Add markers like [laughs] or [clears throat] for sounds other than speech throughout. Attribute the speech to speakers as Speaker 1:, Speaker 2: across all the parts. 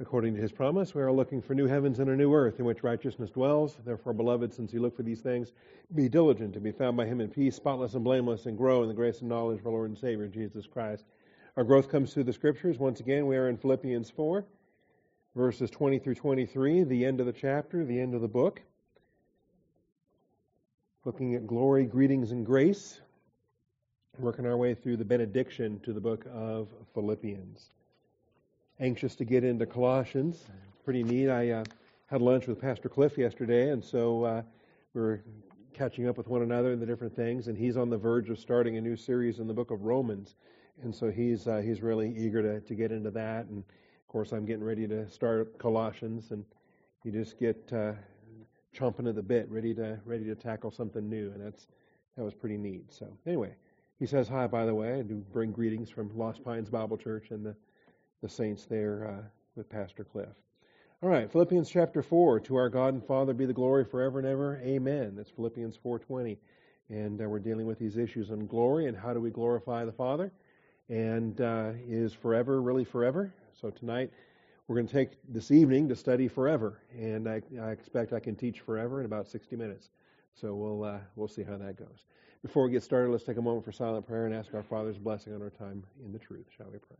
Speaker 1: According to his promise, we are looking for new heavens and a new earth in which righteousness dwells. Therefore, beloved, since you look for these things, be diligent to be found by him in peace, spotless and blameless, and grow in the grace and knowledge of our Lord and Savior, Jesus Christ. Our growth comes through the scriptures. Once again, we are in Philippians 4, verses 20 through 23, the end of the chapter, the end of the book. Looking at glory, greetings, and grace. Working our way through the benediction to the book of Philippians anxious to get into Colossians. Pretty neat. I uh, had lunch with Pastor Cliff yesterday, and so uh, we were catching up with one another and the different things. And he's on the verge of starting a new series in the book of Romans, and so he's uh, he's really eager to to get into that. And of course, I'm getting ready to start Colossians, and you just get uh, chomping at the bit, ready to ready to tackle something new, and that's that was pretty neat. So anyway, he says hi. By the way, I do bring greetings from Lost Pines Bible Church and the the saints there uh, with Pastor Cliff. All right, Philippians chapter 4. To our God and Father be the glory forever and ever. Amen. That's Philippians 4.20. And uh, we're dealing with these issues on glory and how do we glorify the Father. And uh, is forever really forever? So tonight we're going to take this evening to study forever. And I, I expect I can teach forever in about 60 minutes. So we'll, uh, we'll see how that goes. Before we get started, let's take a moment for silent prayer and ask our Father's blessing on our time in the truth. Shall we pray?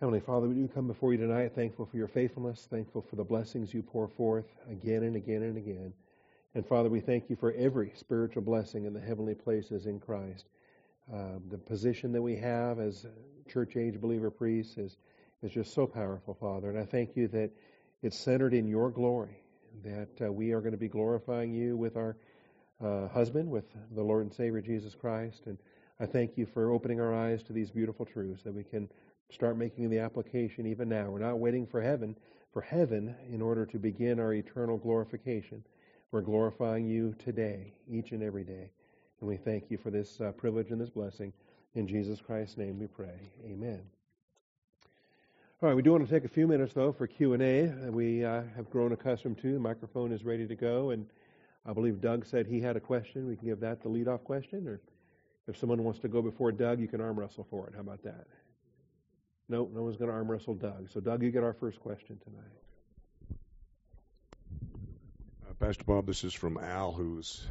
Speaker 1: Heavenly Father, we do come before you tonight thankful for your faithfulness, thankful for the blessings you pour forth again and again and again. And Father, we thank you for every spiritual blessing in the heavenly places in Christ. Um, the position that we have as church age believer priests is, is just so powerful, Father. And I thank you that it's centered in your glory, that uh, we are going to be glorifying you with our uh, husband, with the Lord and Savior Jesus Christ. And I thank you for opening our eyes to these beautiful truths that we can start making the application even now. We're not waiting for heaven, for heaven in order to begin our eternal glorification. We're glorifying you today, each and every day. And we thank you for this uh, privilege and this blessing. In Jesus Christ's name we pray. Amen. All right, we do want to take a few minutes though for Q and A. We uh, have grown accustomed to. The microphone is ready to go, and I believe Doug said he had a question. We can give that the lead-off question, or if someone wants to go before Doug, you can arm wrestle for it. How about that? No, no one's going to arm wrestle Doug. So, Doug, you get our first question tonight.
Speaker 2: Uh, Pastor Bob, this is from Al, who's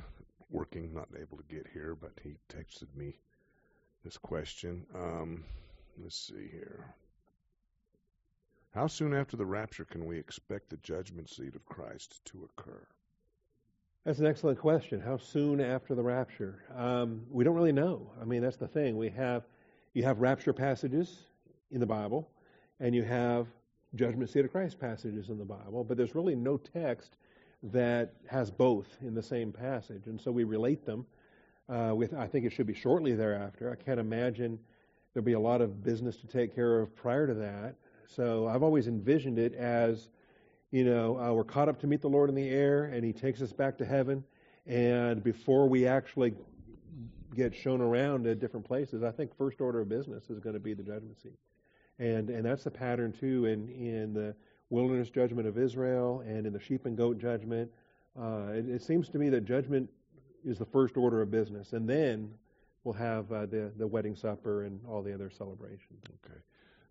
Speaker 2: working, not able to get here, but he texted me this question. Um, let's see here. How soon after the rapture can we expect the judgment seat of Christ to occur?
Speaker 1: That's an excellent question. How soon after the rapture? Um, we don't really know. I mean, that's the thing. We have you have rapture passages in the Bible, and you have judgment seat of Christ passages in the Bible, but there's really no text that has both in the same passage, and so we relate them. Uh, with I think it should be shortly thereafter. I can't imagine there'll be a lot of business to take care of prior to that. So I've always envisioned it as, you know, uh, we're caught up to meet the Lord in the air, and He takes us back to heaven, and before we actually get shown around at different places, I think first order of business is going to be the judgment seat and and that's the pattern too in in the wilderness judgment of Israel and in the sheep and goat judgment. Uh, it, it, seems to me that judgment is the first order of business, and then we'll have uh, the the wedding supper and all the other celebrations.
Speaker 2: Okay.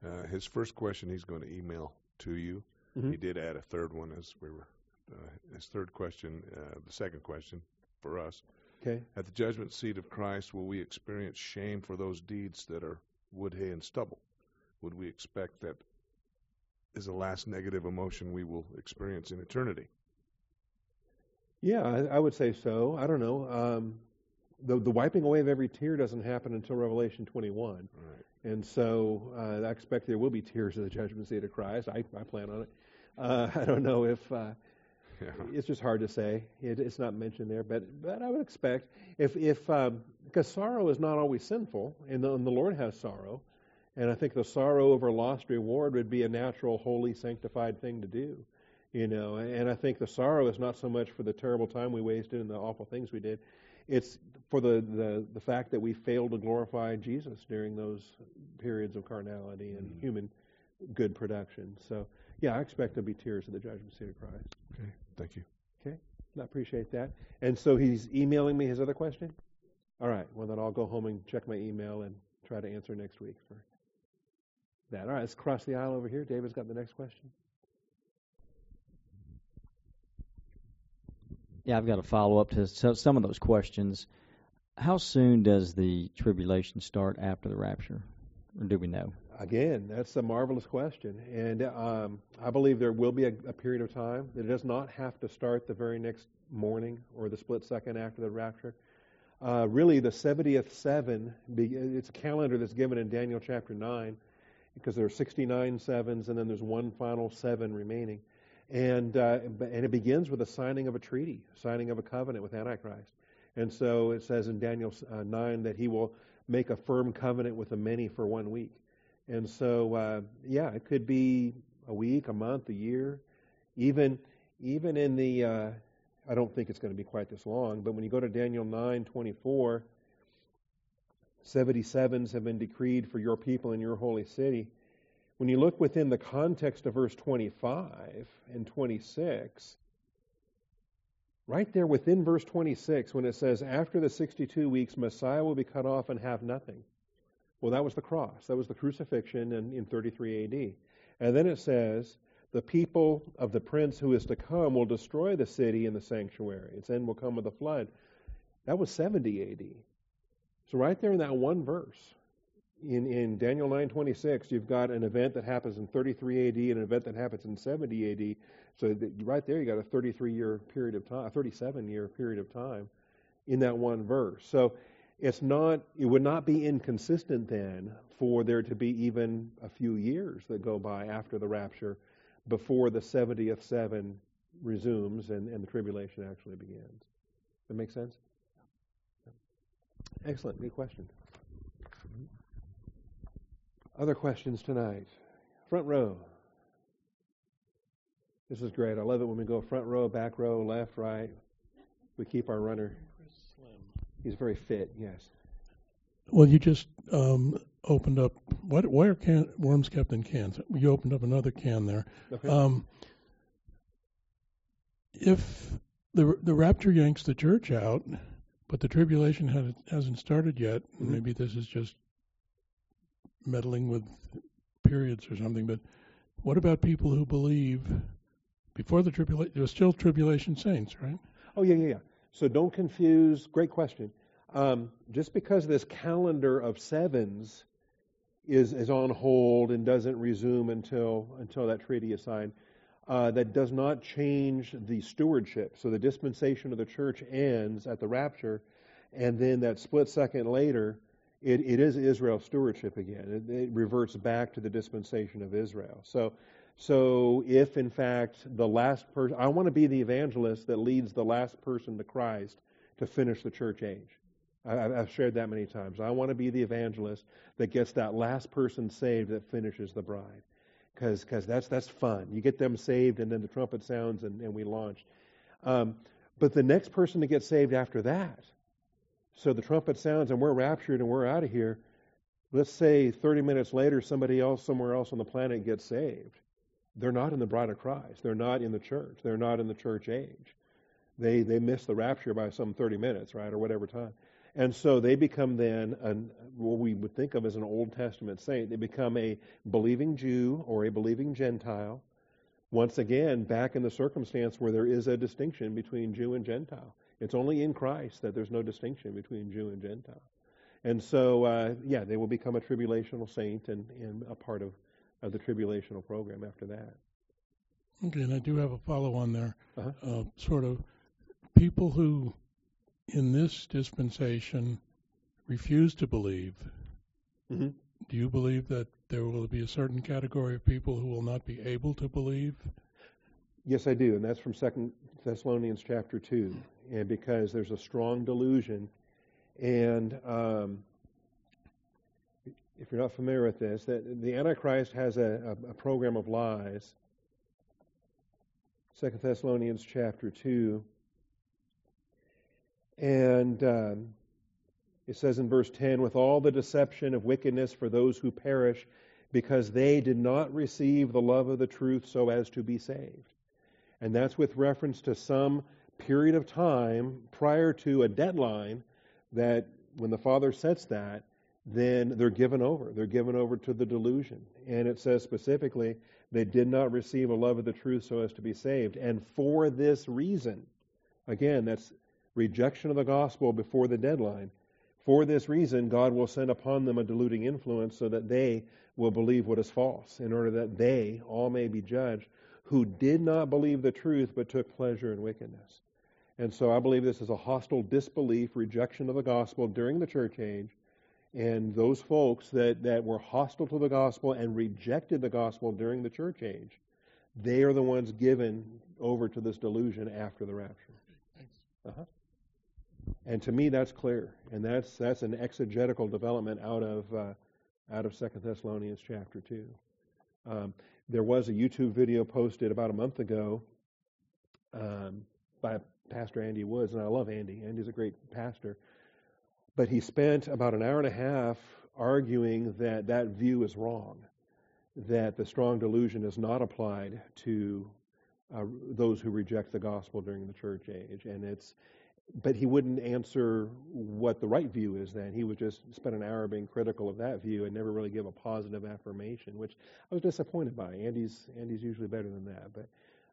Speaker 2: Uh, his first question he's going to email to you. Mm-hmm. He did add a third one as we were. Uh, his third question, uh, the second question for us.
Speaker 1: Okay.
Speaker 2: At the judgment seat of Christ, will we experience shame for those deeds that are wood, hay, and stubble? Would we expect that is the last negative emotion we will experience in eternity?
Speaker 1: Yeah, I, I would say so. I don't know. Um, the, the wiping away of every tear doesn't happen until Revelation 21.
Speaker 2: Right.
Speaker 1: And so uh, I expect there will be tears at the judgment seat of Christ. I, I plan on it. Uh, [laughs] I don't know if uh, yeah. it's just hard to say. It, it's not mentioned there, but but I would expect if if um, because sorrow is not always sinful, and the, and the Lord has sorrow. And I think the sorrow over lost reward would be a natural, holy, sanctified thing to do. You know, and I think the sorrow is not so much for the terrible time we wasted and the awful things we did. It's for the, the, the fact that we failed to glorify Jesus during those periods of carnality and mm-hmm. human good production. So, Yeah, I expect there'll be tears at the judgment seat of Christ.
Speaker 2: Okay, thank you.
Speaker 1: Okay, I appreciate that. And so he's emailing me his other question? All right, well, then I'll go home and check my email and try to answer next week for that. All right, let's cross the aisle over here. David's got the next question.
Speaker 3: Yeah, I've got a follow up to some of those questions. How soon does the tribulation start after the rapture? Or do we know?
Speaker 1: Again, that's a marvelous question. And um, I believe there will be a, a, period of time. It does not have to start the very next morning or the split second after the rapture. Uh, really, the 70th seven, it's a calendar that's given in Daniel chapter 9 because there are 69 sevens and then there's one final seven remaining. And, uh, and it begins with the signing of a treaty, signing of a covenant with Antichrist. And so it says in Daniel uh, 9 that he will make a firm covenant with the many for one week. And so, uh, yeah, it could be a week, a month, a year, even even in the. Uh, I don't think it's going to be quite this long, but when you go to Daniel 9:24, 77s have been decreed for your people in your holy city. When you look within the context of verse 25 and 26, right there within verse 26, when it says, After the 62 weeks, Messiah will be cut off and have nothing. Well, that was the cross. That was the crucifixion in, in 33 AD. And then it says, The people of the prince who is to come will destroy the city and the sanctuary. Its end will come with a flood. That was 70 AD. So, right there in that one verse, in, in Daniel 9:26, you've got an event that happens in 33 AD and an event that happens in 70 AD. So that, right there, you got a 33 year period of time, a 37 year period of time in that one verse. So it's not, it would not be inconsistent then for there to be even a few years that go by after the rapture before the 70th seven resumes and, and the tribulation actually begins. That makes sense? Excellent. Good question. Other questions tonight? Front row. This is great. I love it when we go front row, back row, left, right. We keep our runner. Chris Slim. He's very fit. Yes.
Speaker 4: Well, you just um, opened up. What? Why are can, worms kept in cans? You opened up another can there.
Speaker 1: Okay.
Speaker 4: Um, if the the rapture yanks the church out, but the tribulation has, hasn't started yet,
Speaker 1: Mhm.
Speaker 4: maybe this is just meddling with periods or something. But what about people who believe before the tribulation? There's still tribulation saints, right?
Speaker 1: Oh, yeah, yeah, yeah. So don't confuse. Great question. Um, just because this calendar of sevens is is on hold and doesn't resume until until that treaty is signed, uh, that does not change the stewardship. So the dispensation of the church ends at the rapture, and then that split second later, it, it is Israel's stewardship again. It, it reverts back to the dispensation of Israel. So. So, if in fact the last person, I want to be the evangelist that leads the last person to Christ to finish the church age. I, have shared that many times. I want to be the evangelist that gets that last person saved that finishes the bride. Because that's, that's fun. You get them saved, and then the trumpet sounds, and, and we launch. Um, but the next person to get saved after that, so the trumpet sounds, and we're raptured, and we're out of here. Let's say 30 minutes later, somebody else somewhere else on the planet gets saved they're not in the bride of Christ. They're not in the church. They're not in the church age. They they miss the rapture by some 30 minutes, right, or whatever time. And so they become then an, what we would think of as an Old Testament saint. They become a believing Jew or a believing Gentile. Once again, back in the circumstance where there is a distinction between Jew and Gentile. It's only in Christ that there's no distinction between Jew and Gentile. And so, uh, yeah, they will become a tribulational saint and, and a part of of the tribulational program after that.
Speaker 4: Okay, and I do have a follow on there.
Speaker 1: Uh-huh.
Speaker 4: Uh, sort of people who, in this dispensation, refuse to believe.
Speaker 1: Mm-hmm.
Speaker 4: Do you believe that there will be a certain category of people who will not be able to believe?
Speaker 1: Yes, I do, and that's from Second Thessalonians chapter two, and because there's a strong delusion, and um, if you're not familiar with this, that the Antichrist has a, a, a program of lies. Second Thessalonians chapter two, and um, it says in verse ten, with all the deception of wickedness for those who perish, because they did not receive the love of the truth so as to be saved. And that's with reference to some period of time prior to a deadline that when the Father sets that, then they're given over. They're given over to the delusion. And it says specifically, they did not receive a love of the truth so as to be saved. And for this reason, again, that's rejection of the gospel before the deadline. For this reason, God will send upon them a deluding influence so that they will believe what is false, in order that they all may be judged who did not believe the truth but took pleasure in wickedness. And so I believe this is a hostile disbelief, rejection of the gospel during the church age. And those folks that, that were hostile to the gospel and rejected the gospel during the church age, they are the ones given over to this delusion after the rapture.
Speaker 4: Thanks.
Speaker 1: Uh-huh. And to me, that's clear, and that's that's an exegetical development out of uh, out of Second Thessalonians chapter two. Um, there was a YouTube video posted about a month ago um, by Pastor Andy Woods, and I love Andy. Andy's a great pastor, but he spent about an hour and a half arguing that that view is wrong, that the strong delusion is not applied to uh, those who reject the gospel during the church age, and it's but he wouldn't answer what the right view is then. He would just spend an hour being critical of that view and never really give a positive affirmation, which I was disappointed by. Andy's Andy's usually better than that, but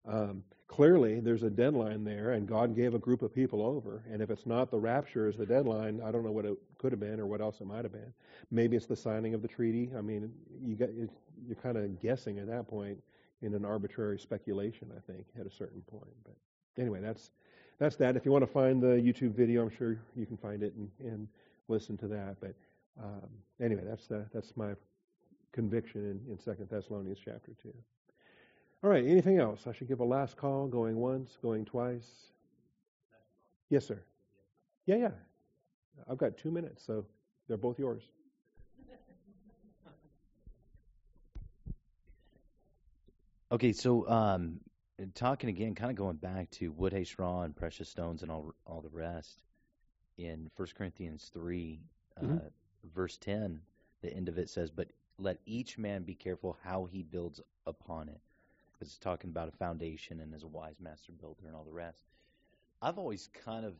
Speaker 1: um, clearly there's a deadline there, and God gave a group of people over. And if it's not the rapture as the deadline, I don't know what it could have been or what else it might have been. Maybe it's the signing of the treaty. I mean, you got you're kind of guessing at that point in an arbitrary speculation. I think at a certain point, but anyway, that's that's that. If you want to find the YouTube video, I'm sure you can find it and, and listen to that. But um, anyway, that's the, that's my conviction in, in Second Thessalonians chapter two. All right. Anything else? I should give a last call. Going once, going twice. Yes, sir. Yeah, yeah. I've got two minutes, so they're both yours.
Speaker 5: Okay, so um, talking again, kind of going back to wood, hay, straw, and precious stones, and all all the rest. In 1 Corinthians 3,
Speaker 1: Mhm.
Speaker 5: uh, verse 10, the end of it says, "But let each man be careful how he builds upon it," because it's talking about a foundation and as a wise master builder and all the rest. I've always kind of,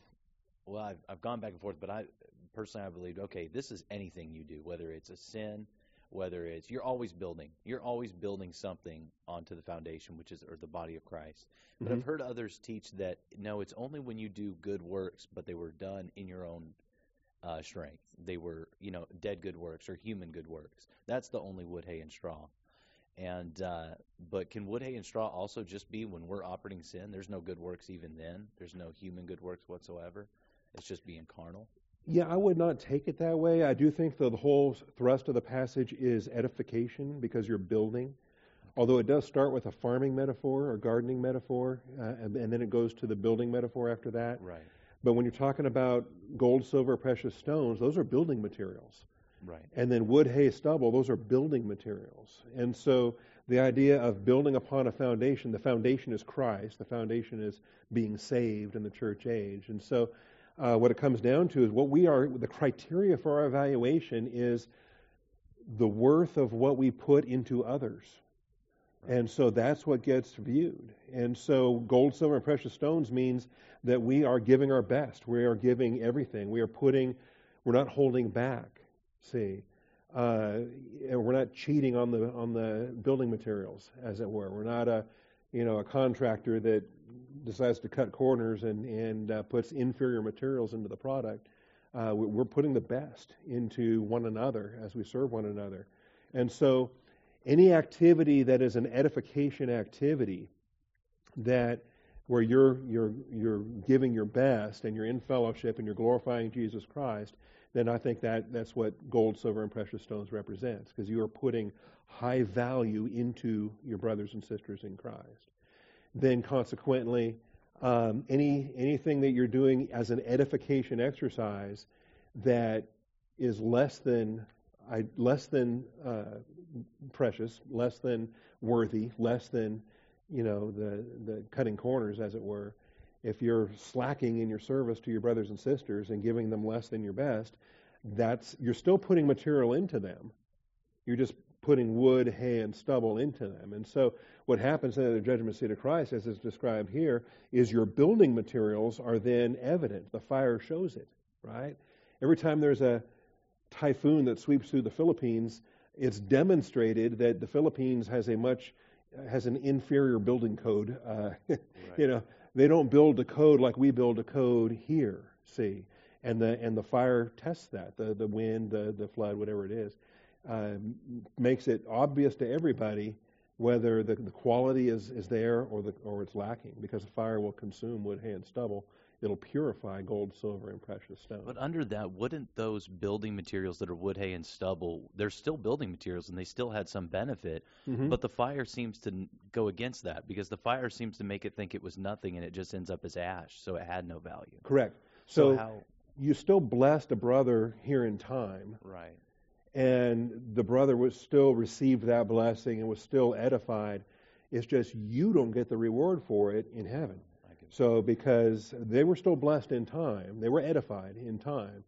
Speaker 5: well, I've, I've gone back and forth, but I personally I believed, okay, this is anything you do, whether it's a sin, whether it's you're always building you're always building something onto the foundation which is or the body of christ. But i've
Speaker 1: Mhm.
Speaker 5: heard others teach that no it's only when you do good works but they were done in your own uh, strength. They were you know dead good works or human good works. That's the only wood hay and straw. And uh, but can wood hay and straw also just be when we're operating sin? There's no good works even then. There's no human good works whatsoever. It's just being carnal
Speaker 1: Yeah, I would not take it that way. I do think that the whole thrust of the passage is edification because you're building. Although it does start with a farming metaphor or gardening metaphor, uh, and, and then it goes to the building metaphor after that.
Speaker 5: right
Speaker 1: But when you're talking about gold, silver, precious stones, those are building materials.
Speaker 5: right
Speaker 1: And then wood, hay, stubble, those are building materials. And so the idea of building upon a foundation, the foundation is Christ, the foundation is being saved in the church age. And so uh, what it comes down to is what we are, the criteria for our evaluation is the worth of what we put into others. And so that's what gets viewed. And so gold, silver, and precious stones means that we are giving our best. We are giving everything. We are putting, we're not holding back. See, uh, and we're not cheating on the on the building materials, as it were. We're not a, you know, a contractor that decides to cut corners and and uh, puts inferior materials into the product. Uh, we- we're putting the best into one another as we serve one another, and so any activity that is an edification activity that where you're you're you're giving your best and you're in fellowship and you're glorifying Jesus Christ, then I think that that's what gold, silver, and precious stones represents because you are putting high value into your brothers and sisters in Christ. Then consequently, um, any anything that you're doing as an edification exercise that is less than I, less than uh, precious, less than worthy, less than you know the the cutting corners, as it were. If you're slacking in your service to your brothers and sisters and giving them less than your best, that's you're still putting material into them. You're just putting wood, hay, and stubble into them. And so, what happens in the judgment seat of Christ, as is described here, is your building materials are then evident. The fire shows it, right? Every time there's a typhoon that sweeps through the Philippines, it's demonstrated that the Philippines has a much has an inferior building code. [laughs] Uh,
Speaker 5: Right.
Speaker 1: You know, they don't build a code like we build a code here. See, and the and the fire tests that the the wind, the the flood, whatever it is, um, makes it obvious to everybody whether the, the quality is, is there or the or it's lacking because the fire will consume wood, hay, and stubble. It'll purify gold, silver, and precious stones.
Speaker 5: But under that, wouldn't those building materials that are wood, hay, and stubble, they're still building materials and they still had some benefit,
Speaker 1: Mhm.
Speaker 5: but the fire seems to n- go against that because the fire seems to make it think it was nothing and it just ends up as ash, so it had no value.
Speaker 1: correct.
Speaker 5: So,
Speaker 1: So,
Speaker 5: how?
Speaker 1: you still blessed a brother here in time,
Speaker 5: Right.
Speaker 1: And the brother was still received that blessing and was still edified. It's just you don't get the reward for it in heaven. So because they were still blessed in time, they were edified in time,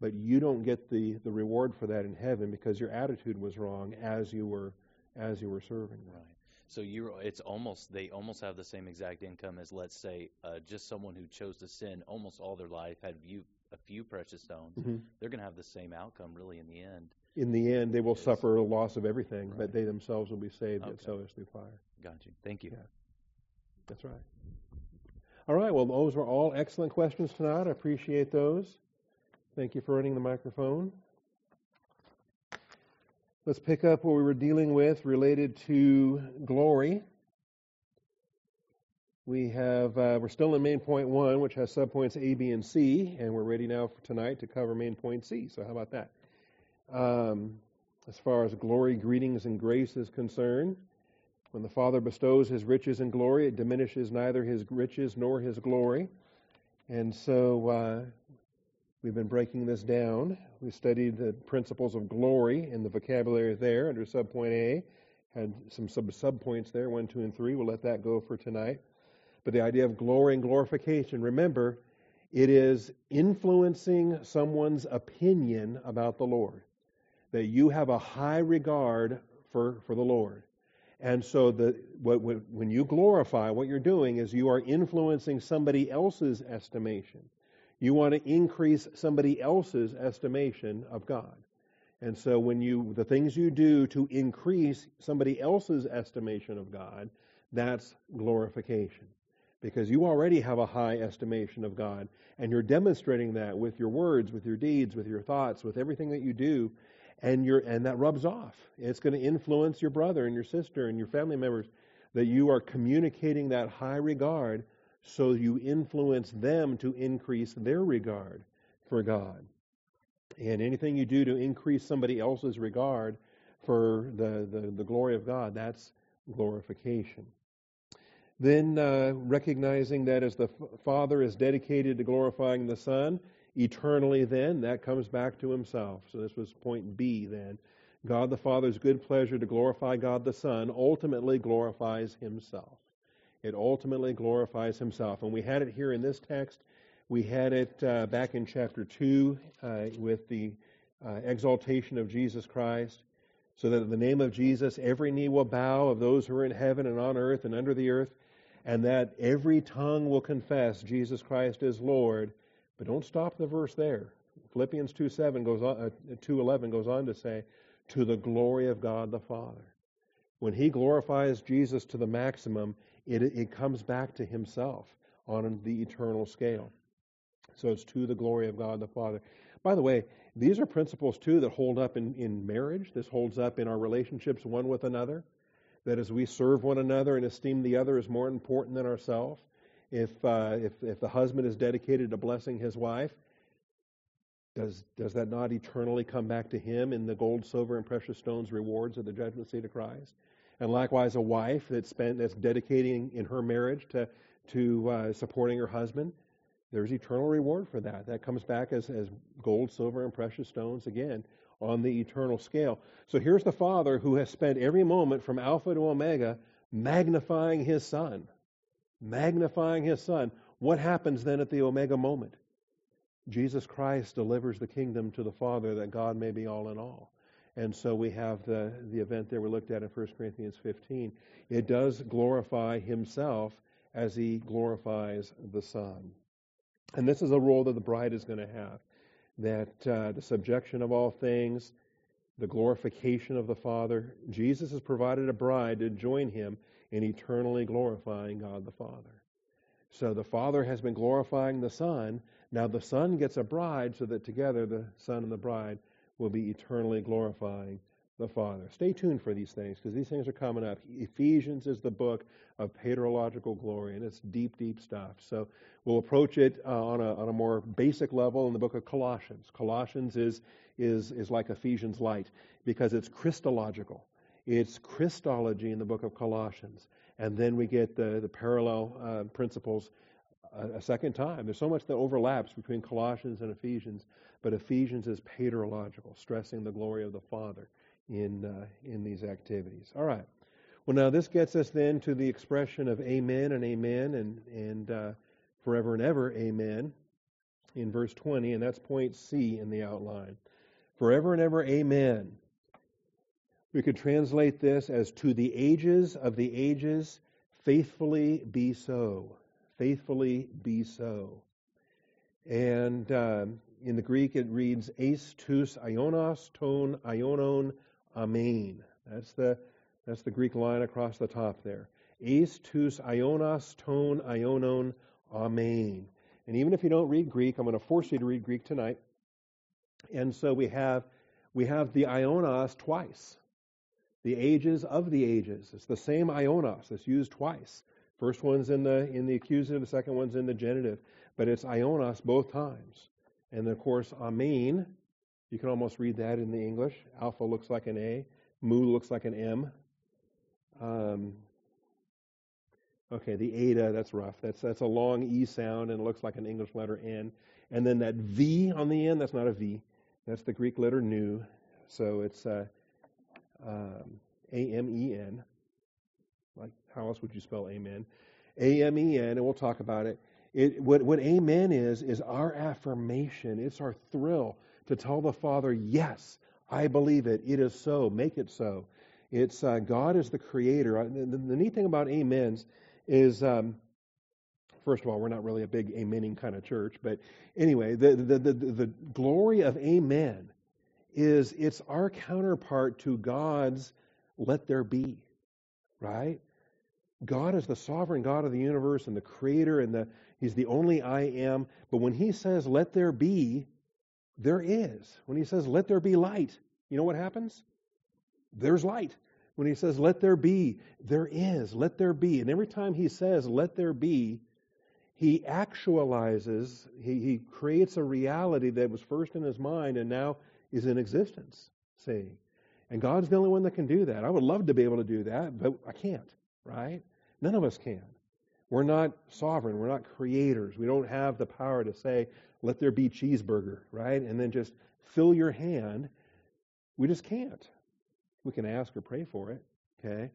Speaker 1: but you don't get the, the reward for that in heaven because your attitude was wrong as you were as you were serving them.
Speaker 5: Right. So you're it's almost they almost have the same exact income as let's say uh, just someone who chose to sin almost all their life had view, a few precious stones.
Speaker 1: Mhm.
Speaker 5: They're going to have the same outcome really in the end.
Speaker 1: In the end, they will
Speaker 5: Yes.
Speaker 1: suffer a loss of everything,
Speaker 5: Right.
Speaker 1: but they themselves will be saved
Speaker 5: Okay.
Speaker 1: and so is through fire.
Speaker 5: Got you. Thank you.
Speaker 1: Yeah. That's right. All right. Well, those were all excellent questions tonight. I appreciate those. Thank you for running the microphone. Let's pick up what we were dealing with related to glory. We have uh, we're still in main point one, which has subpoints A, B, and C, and we're ready now for tonight to cover main point C. So how about that? Um, as far as glory, greetings, and grace is concerned, when the Father bestows his riches and glory, it diminishes neither his riches nor his glory. And so uh, we've been breaking this down. We studied the principles of glory in the vocabulary there under subpoint A. Had some sub subpoints there, one, two, and three. We'll let that go for tonight. But the idea of glory and glorification, remember, it is influencing someone's opinion about the Lord. That you have a high regard for, for the Lord. And so the, when you glorify, what you're doing is you are influencing somebody else's estimation. You want to increase somebody else's estimation of God. And so when you the things you do to increase somebody else's estimation of God, that's glorification. Because you already have a high estimation of God, and you're demonstrating that with your words, with your deeds, with your thoughts, with everything that you do, and you and that rubs off. It's going to influence your brother and your sister and your family members that you are communicating that high regard so you influence them to increase their regard for God. And anything you do to increase somebody else's regard for the, the, the glory of God, that's glorification. Then uh, recognizing that as the Father is dedicated to glorifying the Son, eternally then, that comes back to himself. So this was point B then. God the Father's good pleasure to glorify God the Son ultimately glorifies himself. It ultimately glorifies himself. And we had it here in this text. We had it uh, back in chapter 2 uh, with the uh, exaltation of Jesus Christ, so that in the name of Jesus every knee will bow of those who are in heaven and on earth and under the earth, and that every tongue will confess Jesus Christ is Lord. But don't stop the verse there. Philippians 2 7 goes on, uh, 2:11 goes on to say, "To the glory of God the Father." When He glorifies Jesus to the maximum, it it comes back to Himself on the eternal scale. So it's to the glory of God the Father. By the way, these are principles too that hold up in, in marriage. This holds up in our relationships one with another. That as we serve one another and esteem the other as more important than ourselves, if, uh, if, if the husband is dedicated to blessing his wife, does, does that not eternally come back to him in the gold, silver, and precious stones rewards of the judgment seat of Christ? And likewise, a wife that's, spent, that's dedicating in her marriage to, to uh, supporting her husband, there's eternal reward for that. That comes back as, as gold, silver, and precious stones again on the eternal scale. So here's the Father who has spent every moment from Alpha to Omega magnifying his Son. Magnifying his Son. What happens then at the Omega moment? Jesus Christ delivers the kingdom to the Father that God may be all in all. And so we have the, the event there we looked at in 1 Corinthians 15. It does glorify himself as he glorifies the Son. And this is a role that the bride is going to have that uh, the subjection of all things, the glorification of the Father. Jesus has provided a bride to join him in eternally glorifying God the Father. So the Father has been glorifying the Son. Now the Son gets a bride so that together the Son and the bride will be eternally glorifying the Father. Stay tuned for these things because these things are coming up. Ephesians is the book of paterological glory, and it's deep, deep stuff. So we'll approach it uh, on, a, on a more basic level in the book of Colossians. Colossians is, is, is like Ephesians light because it's Christological. It's Christology in the book of Colossians. And then we get the, the parallel uh, principles a, a second time. There's so much that overlaps between Colossians and Ephesians, but Ephesians is paterological, stressing the glory of the Father in, uh, in these activities. All right. Well, now this gets us then to the expression of amen and amen and, and uh, forever and ever amen in verse 20, and that's point C in the outline. Forever and ever amen. We could translate this as to the ages of the ages, faithfully be so. Faithfully be so. And um, in the Greek it reads, eis tous ionos ton ionon amen. That's the, that's the Greek line across the top there. Eis tous ionos ton ionon amen. And even if you don't read Greek, I'm going to force you to read Greek tonight. And so we have we have the ionos twice. The ages of the ages. It's the same ionos that's used twice. First one's in the in the accusative, the second one's in the genitive, but it's ionos both times. And of course, amen you can almost read that in the English. Alpha looks like an A. Mu looks like an M. Um, okay, the eta, that's rough. That's, that's a long E sound and it looks like an English letter N. And then that V on the end, that's not a V. That's the Greek letter nu. So it's uh, um, A-M-E-N. Like, how else would you spell amen? A-M-E-N, and we'll talk about it. it what, what amen is, is our affirmation. It's our thrill to tell the Father, yes, I believe it. It is so. Make it so. It's uh, God is the creator. Uh, the, the, the, neat thing about amens is, um, first of all, we're not really a big amening kind of church, but anyway, the, the, the, the glory of amen is it's our counterpart to God's let there be, right? God is the sovereign God of the universe and the creator and the he's the only I am, but when he says let there be, there is. When he says, let there be light, you know what happens? There's light. When he says, let there be, there is. Let there be. And every time he says, let there be, he actualizes, he, he creates a reality that was first in his mind and now is in existence. See? And God's the only one that can do that. I would love to be able to do that, but I can't, right? None of us can. We're not sovereign. We're not creators. We don't have the power to say, let there be cheeseburger, right? And then just fill your hand. We just can't. We can ask or pray for it, okay?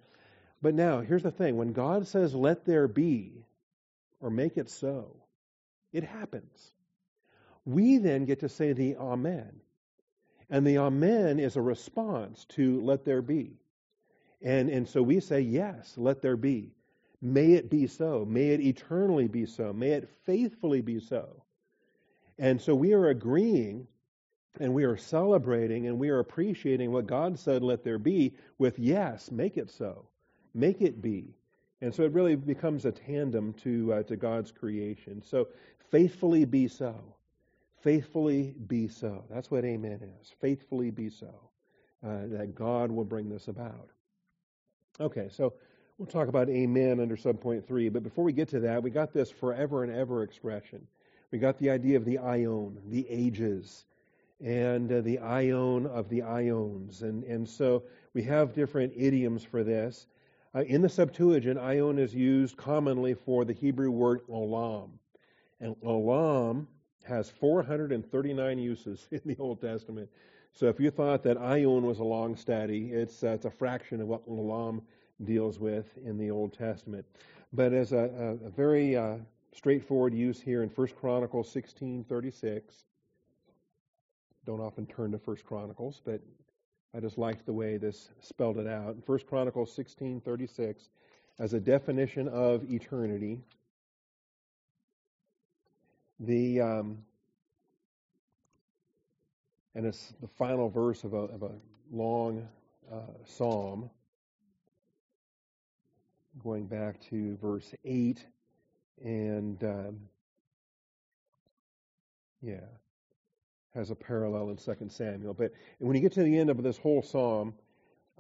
Speaker 1: But now, here's the thing when God says, let there be, or make it so, it happens. We then get to say the Amen. And the Amen is a response to let there be. And, and so we say, yes, let there be. May it be so. May it eternally be so. May it faithfully be so. And so we are agreeing and we are celebrating and we are appreciating what God said, let there be, with yes, make it so. Make it be. And so it really becomes a tandem to, uh, to God's creation. So faithfully be so. Faithfully be so. That's what amen is. Faithfully be so. Uh, that God will bring this about. Okay, so We'll talk about amen under subpoint three, but before we get to that, we got this forever and ever expression. We got the idea of the ion, the ages, and uh, the ion of the ions. And, and so we have different idioms for this. Uh, in the Septuagint, ion is used commonly for the Hebrew word olam. And olam has 439 uses [laughs] in the Old Testament. So if you thought that ion was a long study, it's, uh, it's a fraction of what olam deals with in the Old Testament. But as a, a, a very uh, straightforward use here in 1 Chronicles 16:36, don't often turn to 1 Chronicles, but I just liked the way this spelled it out. In 1 Chronicles 16:36, as a definition of eternity, the um, and it's the final verse of a, of a long uh, psalm, going back to verse 8, and um, yeah, has a parallel in Second Samuel. But when you get to the end of this whole psalm,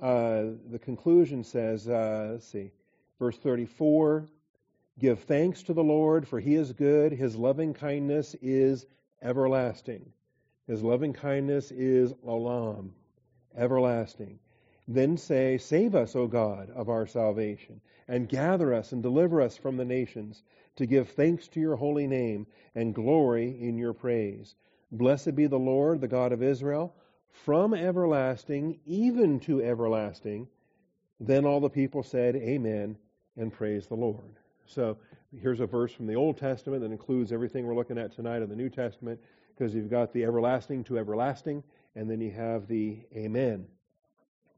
Speaker 1: uh, the conclusion says, uh, let's see, verse 34 Give thanks to the Lord, for he is good, his loving kindness is everlasting. His loving kindness is olam, everlasting. Then say, Save us, O God, of our salvation, and gather us and deliver us from the nations, to give thanks to your holy name and glory in your praise. Blessed be the Lord, the God of Israel, from everlasting even to everlasting. Then all the people said, Amen, and praise the Lord. So here's a verse from the Old Testament that includes everything we're looking at tonight in the New Testament, because you've got the everlasting to everlasting, and then you have the Amen.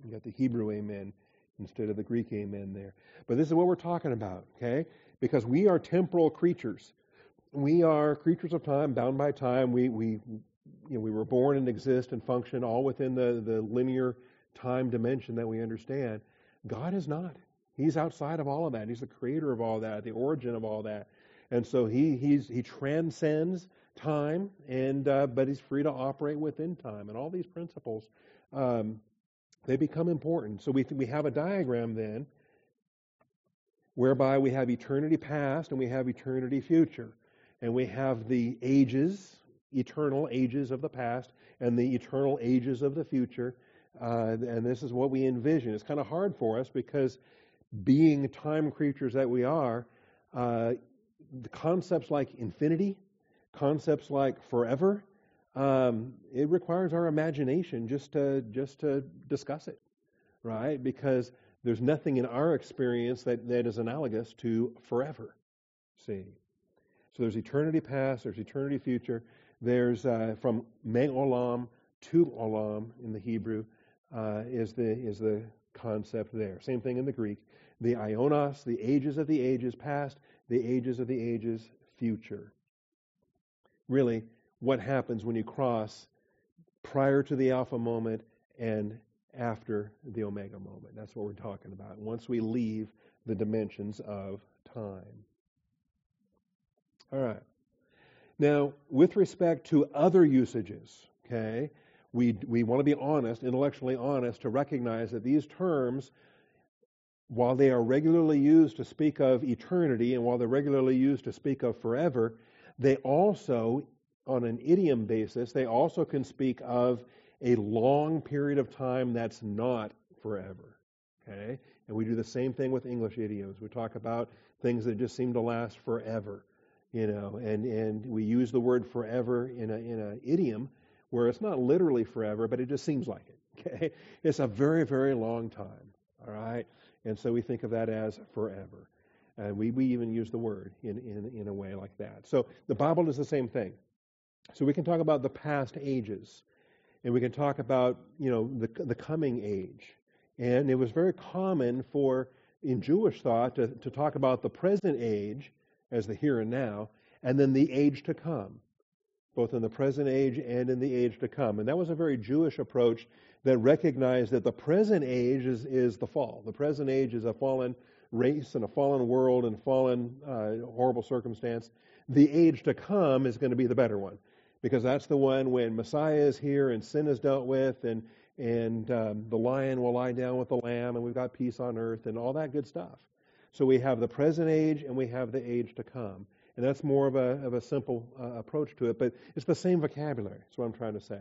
Speaker 1: You got the Hebrew Amen instead of the Greek Amen there. But this is what we're talking about, okay? Because we are temporal creatures. We are creatures of time, bound by time. We, we, you know, we were born and exist and function all within the, the linear time dimension that we understand. God is not. He's outside of all of that. He's the creator of all that, the origin of all that. And so he, he's, he transcends time, and, uh, but he's free to operate within time. And all these principles, um, they become important. So we, we have a diagram then whereby we have eternity past and we have eternity future. And we have the ages, eternal ages of the past, and the eternal ages of the future. Uh, and this is what we envision. It's kind of hard for us because being time creatures that we are, uh, concepts like infinity, concepts like forever, um, it requires our imagination just to just to discuss it, right? Because there's nothing in our experience that, that is analogous to forever. See, so there's eternity past, there's eternity future. There's uh, from me olam to olam in the Hebrew uh, is the is the concept there. Same thing in the Greek the ionos, the ages of the ages past, the ages of the ages future. Really, what happens when you cross prior to the alpha moment and after the omega moment. That's what we're talking about. Once we leave the dimensions of time. All right. Now, with respect to other usages, okay, we, we want to be honest, intellectually honest, to recognize that these terms while they are regularly used to speak of eternity and while they're regularly used to speak of forever, they also, on an idiom basis, they also can speak of a long period of time that's not forever. Okay? And we do the same thing with English idioms. We talk about things that just seem to last forever. You know, and, and we use the word forever in a in an idiom where it's not literally forever, but it just seems like it. [laughs] Okay? It's a very, very long time. All right? And so we think of that as forever. And we, we even use the word in, in, in a way like that. So the Bible does the same thing. So we can talk about the past ages, and we can talk about, you know, the, the coming age. And it was very common for, in Jewish thought, to, to talk about the present age as the here and now, and then the age to come, both in the present age and in the age to come. And that was a very Jewish approach that recognized that the present age is, is the fall. The present age is a fallen race and a fallen world and fallen uh, horrible circumstance. The age to come is going to be the better one because that's the one when Messiah is here and sin is dealt with and and um, the lion will lie down with the lamb and we've got peace on earth and all that good stuff. So we have the present age and we have the age to come. And that's more of a, of a simple uh, approach to it, but it's the same vocabulary. That's what I'm trying to say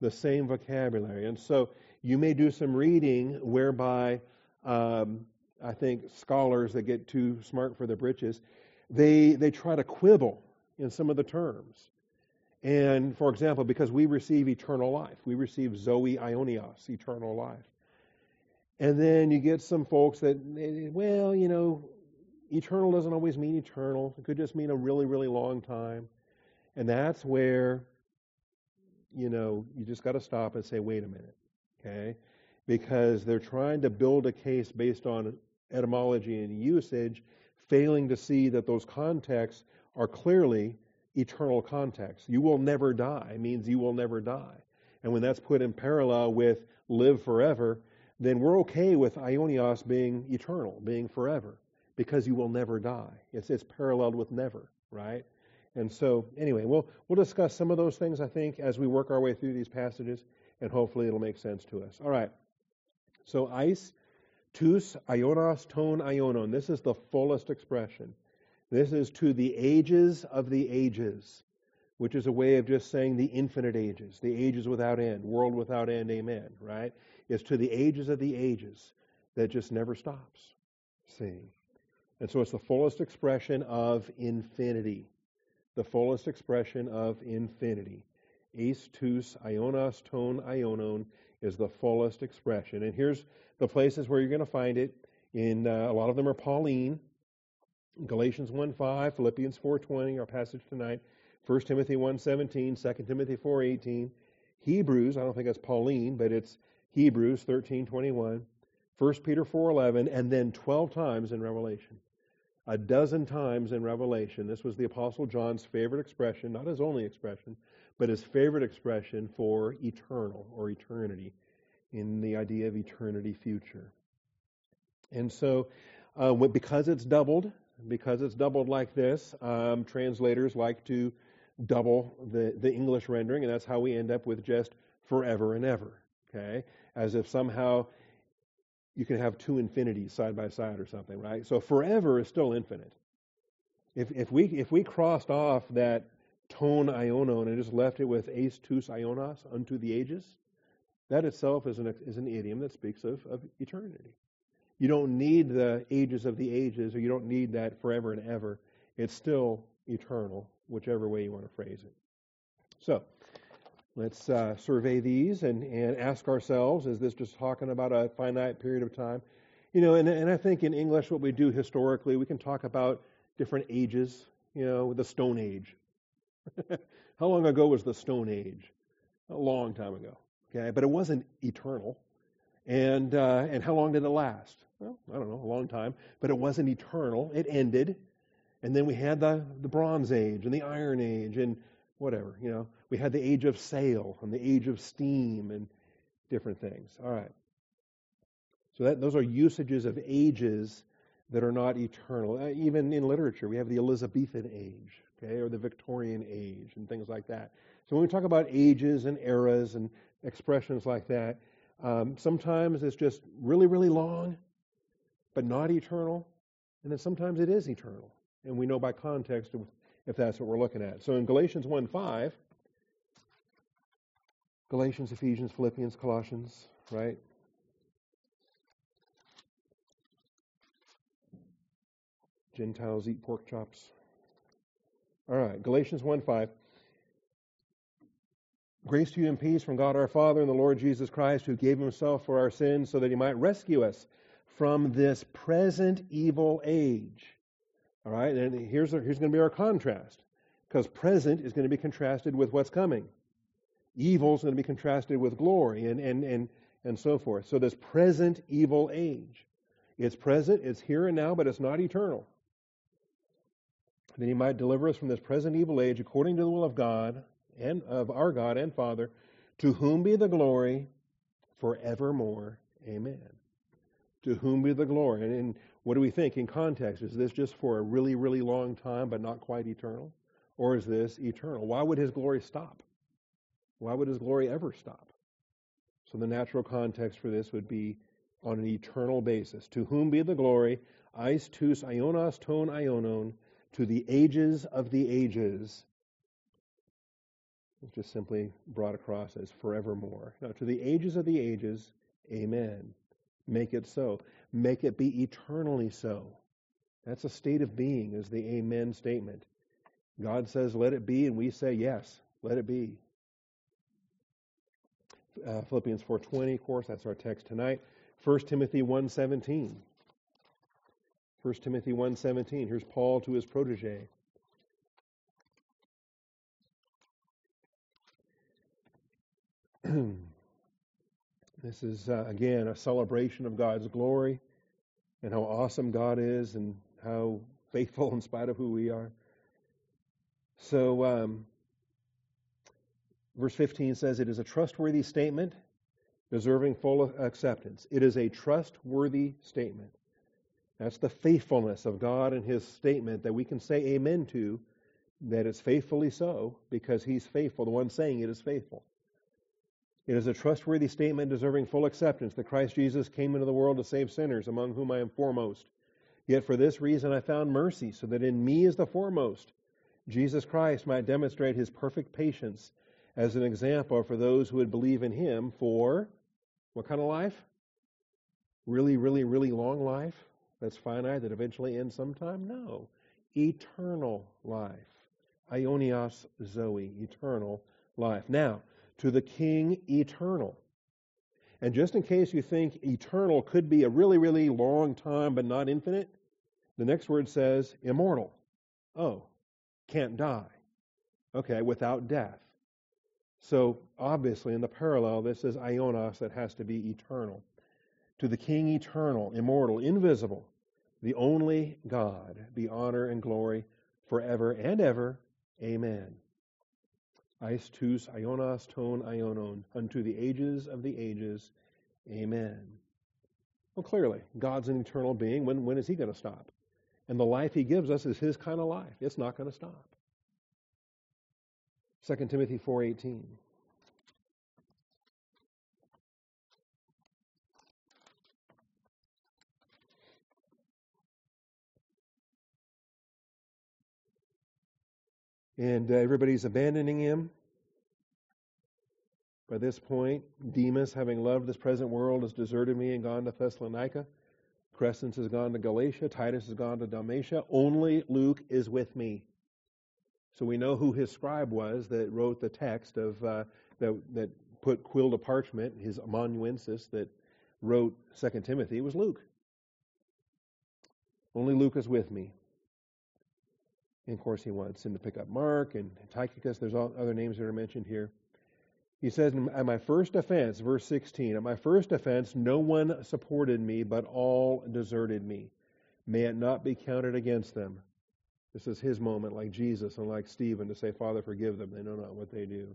Speaker 1: the same vocabulary. And so you may do some reading whereby um, I think scholars that get too smart for their britches, they, they try to quibble in some of the terms. And for example, because we receive eternal life, we receive Zoe Aionios, eternal life. And then you get some folks that, well, you know, eternal doesn't always mean eternal. It could just mean a really, really long time. And that's where you know, you just got to stop and say, wait a minute, okay? because they're trying to build a case based on etymology and usage, failing to see that those contexts are clearly eternal context. You will never die means you will never die. And when that's put in parallel with live forever, then we're okay with aionios being eternal, being forever, because you will never die. It's, it's paralleled with never, right? And so, anyway, we'll, we'll discuss some of those things, I think, as we work our way through these passages, and hopefully it'll make sense to us. All right. So, ice, tus, ionos, ton, ionon. This is the fullest expression. This is to the ages of the ages, which is a way of just saying the infinite ages, the ages without end, world without end, amen, right? It's to the ages of the ages that just never stops. See? And so it's the fullest expression of infinity the fullest expression of infinity. Ace, tus, ionos, ton, ionon is the fullest expression. And here's the places where you're going to find it. In uh, a lot of them are Pauline. Galatians 1:5, Philippians 4:20, our passage tonight. 1 Timothy 1:17, 2 Timothy 4:18, Hebrews, I don't think that's Pauline, but it's Hebrews 13:21, 1 Peter 4:11, and then 12 times in Revelation a dozen times in Revelation. This was the Apostle John's favorite expression, not his only expression, but his favorite expression for eternal or eternity in the idea of eternity future. And so, uh, because it's doubled, because it's doubled like this, um, translators like to double the, the English rendering, and that's how we end up with just forever and ever. Okay? As if somehow you can have two infinities side by side or something, right? So forever is still infinite. If, if, we, if we crossed off that tone ionon and just left it with ace tus ionos unto the ages, that itself is an, is an idiom that speaks of, of eternity. You don't need the ages of the ages, or you don't need that forever and ever. It's still eternal, whichever way you want to phrase it. So, Let's uh, survey these and, and ask ourselves is this just talking about a finite period of time? You know, and, and I think in English, what we do historically, we can talk about different ages, you know, the Stone Age. [laughs] How long ago was the Stone Age? A long time ago. Okay, but it wasn't eternal. And uh, and how long did it last? Well, I don't know, a long time. But it wasn't eternal. It ended, and then we had the the Bronze Age and the Iron Age and whatever, you know. We had the age of sail and the age of steam and different things. All right. So that, those are usages of ages that are not eternal. Uh, even in literature, we have the Elizabethan age, okay, or the Victorian age and things like that. So when we talk about ages and eras and expressions like that, um, sometimes it's just really, really long, but not eternal. And then sometimes it is eternal. And we know by context if that's what we're looking at. So in Galatians 1 5, Galatians, Ephesians, Philippians, Colossians, right? Gentiles eat pork chops. All right, Galatians 1 5. Grace to you and peace from God our Father and the Lord Jesus Christ, who gave himself for our sins so that he might rescue us from this present evil age all right, and here's, here's going to be our contrast, because present is going to be contrasted with what's coming. Evil is going to be contrasted with glory, and, and, and, and so forth. So, this present evil age. It's present, it's here and now, but it's not eternal. That he might deliver us from this present evil age according to the will of God and of our God and Father, to whom be the glory forevermore. Amen. To whom be the glory. And, and what do we think in context? Is this just for a really, really long time but not quite eternal? Or is this eternal? Why would his glory stop? Why would his glory ever stop? So the natural context for this would be on an eternal basis. To whom be the glory, eis tus ton ionon, to the ages of the ages. It's just simply brought across as forevermore. Now, to the ages of the ages, amen. Make it so make it be eternally so. That's a state of being, is the Amen statement. God says, let it be, and we say, yes, let it be. Uh, Philippians 4.20, of course, that's our text tonight. 1 Timothy 1.17. 1 Timothy 1.17. Here's Paul to his protege. [clears throat] This is, uh, again, a celebration of God's glory and how awesome God is and how faithful [laughs] in spite of who we are. So, um, verse 15 says, It is a trustworthy statement deserving full acceptance. It is a trustworthy statement. That's the faithfulness of God and His statement that we can say amen to, that it's faithfully so, because He's faithful. The one saying it is faithful. It is a trustworthy statement deserving full acceptance that Christ Jesus came into the world to save sinners, among whom I am foremost. Yet for this reason I found mercy, so that in me as the foremost, Jesus Christ might demonstrate his perfect patience as an example for those who would believe in him for what kind of life? Really, really, really long life that's finite that eventually ends sometime? No. Eternal life. Aionios Zoe, eternal life. Now, to the King eternal. And just in case you think eternal could be a really, really long time but not infinite, the next word says immortal. Oh, can't die. Okay, without death. So obviously, in the parallel, this is Ionos that has to be eternal. To the King eternal, immortal, invisible, the only God, be honor and glory forever and ever. Amen. Eis tus ionos ton ionon, unto the ages of the ages. Amen. Well, clearly, God's an eternal being. When, when is he going to stop? And the life he gives us is his kind of life. It's not going to stop. 2 Timothy 4:18. And uh, everybody's abandoning him. By this point, Demas, having loved this present world, has deserted me and gone to Thessalonica. Crescens has gone to Galatia. Titus has gone to Dalmatia. Only Luke is with me. So we know who his scribe was that wrote the text of uh, that, that put quill to parchment, his amanuensis that wrote Second Timothy. It was Luke. Only Luke is with me. And of course, he wants him to pick up Mark and Tychicus. There's all other names that are mentioned here. He says, At my first offense, verse 16, at my first offense, no one supported me, but all deserted me. May it not be counted against them. This is his moment, like Jesus and like Stephen, to say, Father, forgive them. They know not what they do.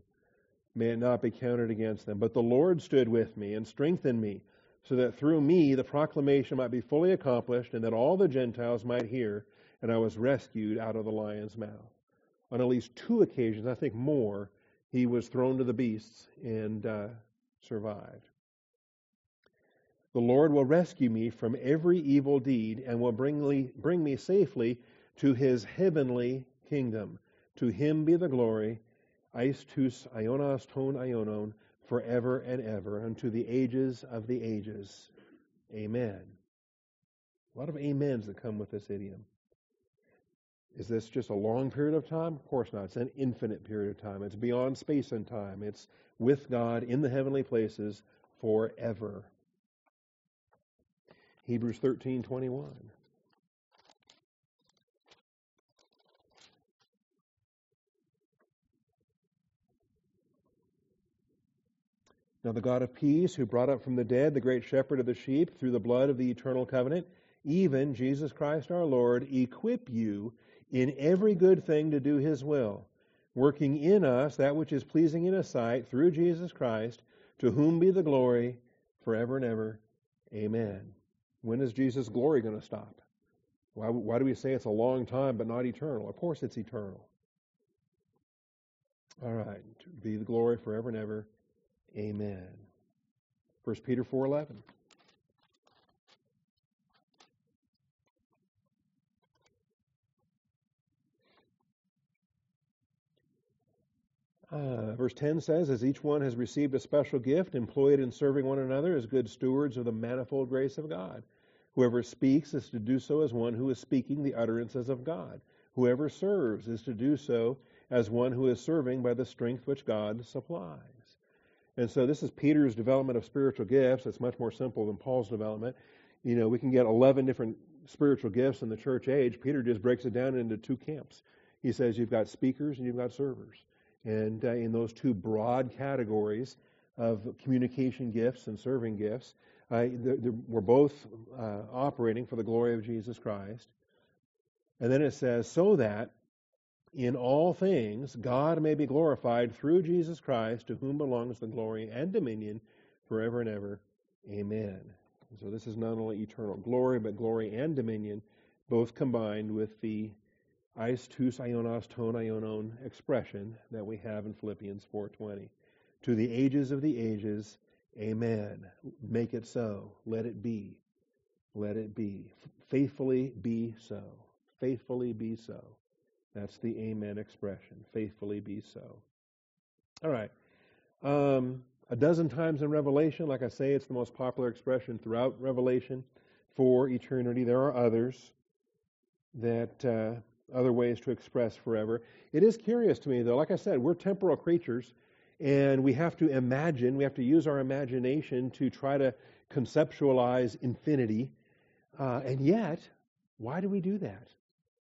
Speaker 1: May it not be counted against them. But the Lord stood with me and strengthened me, so that through me the proclamation might be fully accomplished, and that all the Gentiles might hear, and I was rescued out of the lion's mouth. On at least two occasions, I think more, he was thrown to the beasts and uh, survived. The Lord will rescue me from every evil deed and will bring me, bring me safely to his heavenly kingdom. To him be the glory, eis tus ionos ton ionon, forever and ever, unto the ages of the ages. Amen. A lot of amens that come with this idiom. Is this just a long period of time? Of course not. It's an infinite period of time. It's beyond space and time. It's with God in the heavenly places forever. Hebrews 13:21. Now the God of peace, who brought up from the dead the great shepherd of the sheep through the blood of the eternal covenant, even Jesus Christ our Lord, equip you in every good thing to do his will, working in us that which is pleasing in his sight through Jesus Christ, to whom be the glory forever and ever. Amen. When is Jesus' glory going to stop? Why, why do we say it's a long time but not eternal? Of course it's eternal. All right. Be the glory forever and ever. Amen. 1 Peter 4:11. Uh, verse 10 says, As each one has received a special gift, employed in serving one another as good stewards of the manifold grace of God. Whoever speaks is to do so as one who is speaking the utterances of God. Whoever serves is to do so as one who is serving by the strength which God supplies. And so this is Peter's development of spiritual gifts. It's much more simple than Paul's development. You know, we can get 11 different spiritual gifts in the church age. Peter just breaks it down into two camps. He says you've got speakers and you've got servers. And uh, in those two broad categories, of communication gifts and serving gifts. Uh, they're, they're, we're both uh, operating for the glory of Jesus Christ. And then it says, so that in all things God may be glorified through Jesus Christ, to whom belongs the glory and dominion forever and ever. Amen. So this is not only eternal glory, but glory and dominion, both combined with the eis tous ionos ton ionon expression that we have in Philippians 4.20. To the ages of the ages, amen. Make it so. Let it be. Let it be. Faithfully be so. Faithfully be so. That's the amen expression. Faithfully be so. All right. Um, a dozen times in Revelation, like I say, it's the most popular expression throughout Revelation for eternity. There are others that uh, other ways to express forever. It is curious to me, though. Like I said, we're temporal creatures, and we have to imagine. We have to use our imagination to try to conceptualize infinity. Uh, and yet, why do we do that?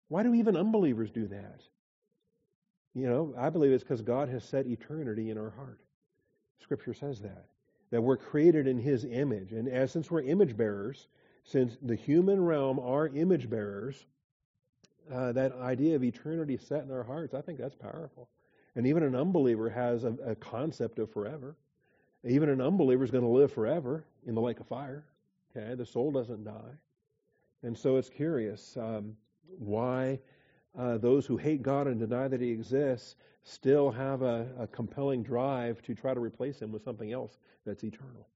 Speaker 1: Why do even unbelievers do that? You know, I believe it's because God has set eternity in our heart. Scripture says that. That we're created in His image. And as since we're image bearers, since the human realm are image bearers, uh, that idea of eternity set in our hearts, I think that's powerful. And even an unbeliever has a, a concept of forever. Even an unbeliever is going to live forever in the lake of fire. Okay, the soul doesn't die. And so it's curious um, why uh, those who hate God and deny that He exists still have a, a, compelling drive to try to replace Him with something else that's eternal.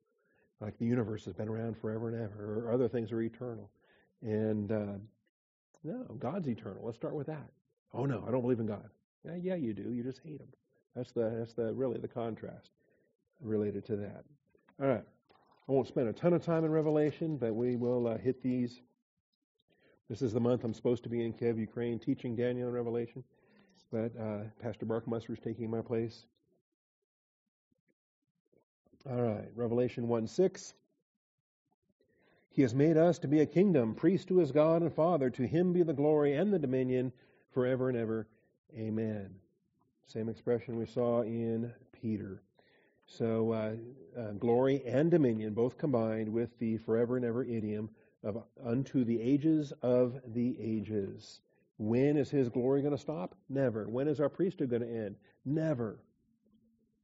Speaker 1: Like the universe has been around forever and ever, or other things are eternal. And uh, no, God's eternal. Let's start with that. Oh no, I don't believe in God. Yeah, yeah, you do. You just hate Him. That's the that's the really the contrast related to that. All right. I won't spend a ton of time in Revelation, but we will uh, hit these this is the month I'm supposed to be in Kiev, Ukraine, teaching Daniel in Revelation, but uh, Pastor Barkmuster is taking my place. All right, Revelation 1 6. He has made us to be a kingdom, priest to his God and Father. To him be the glory and the dominion forever and ever. Amen. Same expression we saw in Peter. So, uh, uh, glory and dominion, both combined with the forever and ever idiom of unto the ages of the ages. When is his glory going to stop? Never. When is our priesthood going to end? Never.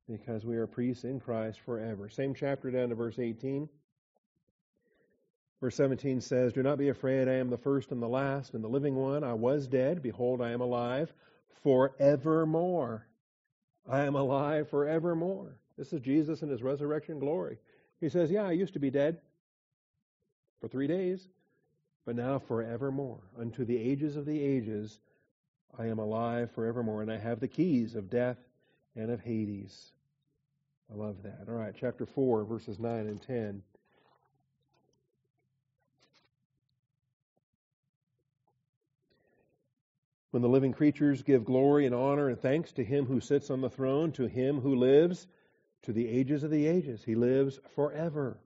Speaker 1: Because we are priests in Christ forever. Same chapter down to verse 18. Verse 17 says, Do not be afraid, I am the first and the last and the living one. I was dead, behold, I am alive forevermore. I am alive forevermore. This is Jesus in his resurrection glory. He says, Yeah, I used to be dead for three days, but now forevermore. Unto the ages of the ages, I am alive forevermore, and I have the keys of death and of Hades. I love that. All right, chapter 4, verses 9 and 10. When the living creatures give glory and honor and thanks to him who sits on the throne, to him who lives to the ages of the ages. He lives forever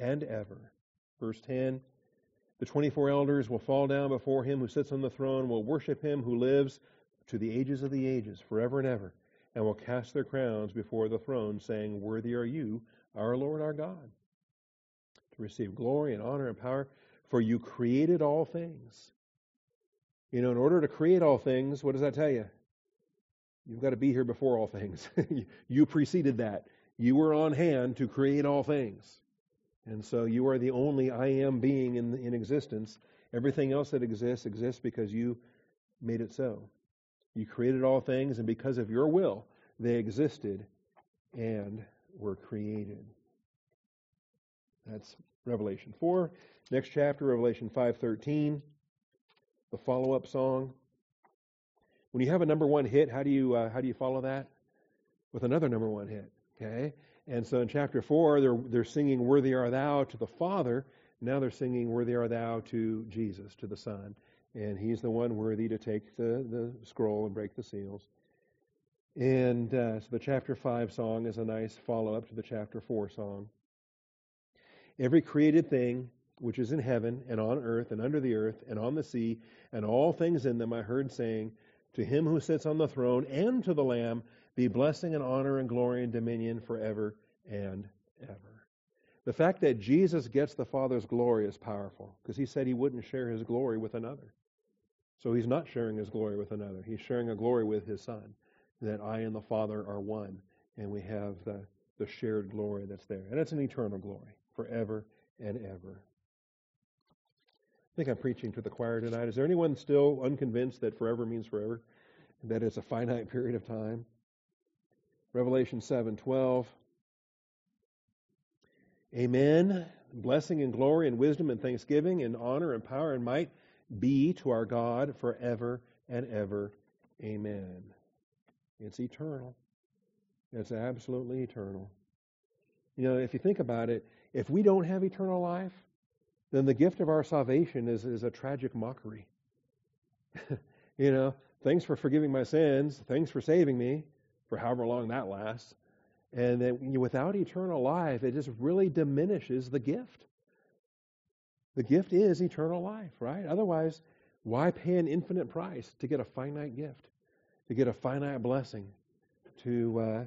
Speaker 1: and ever. Verse 10 The 24 elders will fall down before him who sits on the throne, will worship him who lives to the ages of the ages, forever and ever, and will cast their crowns before the throne, saying, Worthy are you, our Lord our God, to receive glory and honor and power, for you created all things. You know, in order to create all things, what does that tell you? You've got to be here before all things. [laughs] you preceded that. You were on hand to create all things. And so you are the only I am being in, in existence. Everything else that exists exists because you made it so. You created all things, and because of your will, they existed and were created. That's Revelation 4. Next chapter, Revelation 5.13, the follow-up song. When you have a number one hit, how do you uh, how do you follow that? With another number one hit. Okay? And so in chapter 4, they're, they're singing, Worthy Are Thou to the Father. Now they're singing, Worthy Are Thou to Jesus, to the Son. And he's the one worthy to take the, the scroll and break the seals. And uh, so the chapter 5 song is a nice follow up to the chapter 4 song. Every created thing which is in heaven and on earth and under the earth and on the sea and all things in them I heard saying, To him who sits on the throne and to the Lamb, be blessing and honor and glory and dominion forever and ever. The fact that Jesus gets the Father's glory is powerful because he said he wouldn't share his glory with another. So he's not sharing his glory with another. He's sharing a glory with his Son, that I and the Father are one, and we have the, the shared glory that's there. And it's an eternal glory, forever and ever. I think I'm preaching to the choir tonight. Is there anyone still unconvinced that forever means forever? That it's a finite period of time? Revelation 7:12 Amen. Blessing and glory and wisdom and thanksgiving and honor and power and might be to our God forever and ever. Amen. It's eternal. It's absolutely eternal. You know, if you think about it, if we don't have eternal life, then the gift of our salvation is, is a tragic mockery. [laughs] you know, thanks for forgiving my sins. Thanks for saving me for however long that lasts. And then without eternal life, it just really diminishes the gift. The gift is eternal life, right? Otherwise, why pay an infinite price to get a finite gift, to get a finite blessing to uh,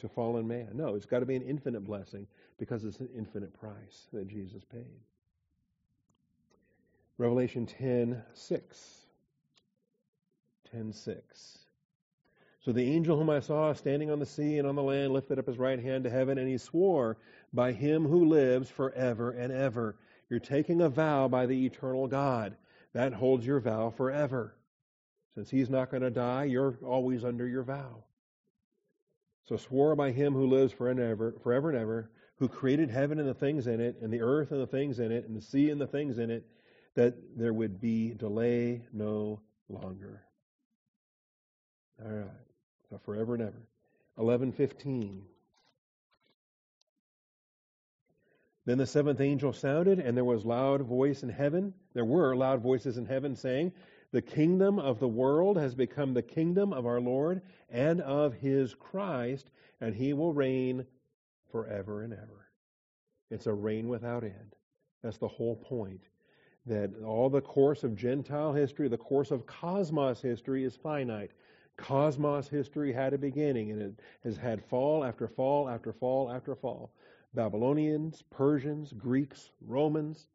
Speaker 1: to fallen man? No, it's got to be an infinite blessing because it's an infinite price that Jesus paid. Revelation 10 6. 10 6. So the angel whom I saw standing on the sea and on the land lifted up his right hand to heaven, and he swore by him who lives forever and ever. You're taking a vow by the eternal God. That holds your vow forever. Since he's not going to die, you're always under your vow. So swore by him who lives forever and ever, forever and ever, who created heaven and the things in it, and the earth and the things in it, and the sea and the things in it, that there would be delay no longer. All right. So forever and ever. 11:15. Then the seventh angel sounded, and there was loud voice in heaven. There were loud voices in heaven saying, "The kingdom of the world has become the kingdom of our Lord and of his Christ, and he will reign forever and ever." It's a reign without end. That's the whole point. That all the course of Gentile history, the course of cosmos history is finite. Cosmos history had a beginning, and it has had fall after fall after fall after fall. Babylonians, Persians, Greeks, Romans.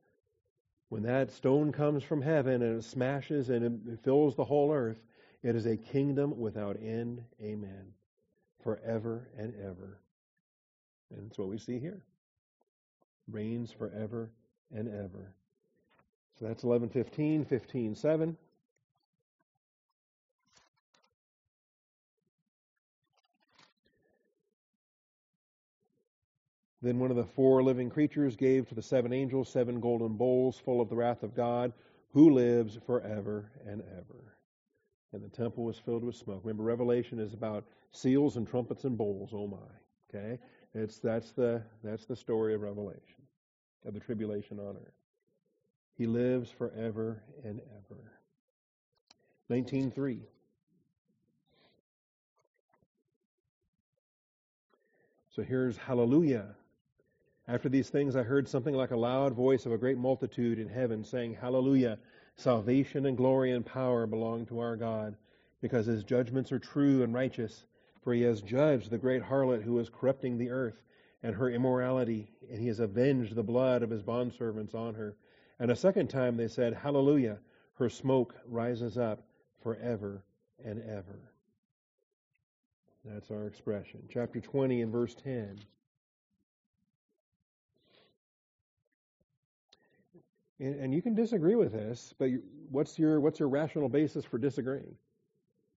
Speaker 1: When that stone comes from heaven and it smashes and it fills the whole earth, it is a kingdom without end. Amen. Forever and ever. And that's what we see here. Reigns forever and ever. So that's 11:15, 15:7. Then one of the four living creatures gave to the seven angels seven golden bowls full of the wrath of God, who lives forever and ever. And the temple was filled with smoke. Remember, Revelation is about seals and trumpets and bowls. Oh my! Okay, it's that's the that's the story of Revelation of the tribulation on earth. He lives forever and ever. Nineteen three. So here's Hallelujah. After these things, I heard something like a loud voice of a great multitude in heaven saying, Hallelujah! Salvation and glory and power belong to our God, because his judgments are true and righteous. For he has judged the great harlot who is corrupting the earth and her immorality, and he has avenged the blood of his bondservants on her. And a second time they said, Hallelujah! Her smoke rises up forever and ever. That's our expression. Chapter 20 and verse 10. And, you can disagree with this, but what's your what's your rational basis for disagreeing?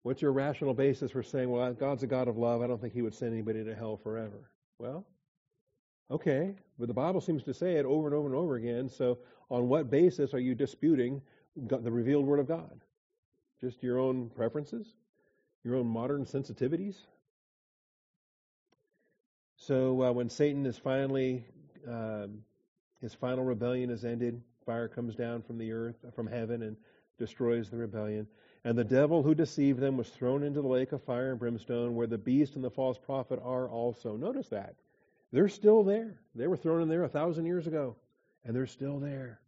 Speaker 1: What's your rational basis for saying, well, God's a God of love. I don't think He would send anybody to hell forever? Well, okay, but the Bible seems to say it over and over and over again. So, on what basis are you disputing the revealed Word of God? Just your own preferences, your own modern sensitivities. So, uh, when Satan is finally um, his final rebellion is ended, Fire comes down from the earth, from heaven, and destroys the rebellion. And the devil who deceived them was thrown into the lake of fire and brimstone, where the beast and the false prophet are also. Notice that. They're still there. They were thrown in there a thousand years ago, and they're still there.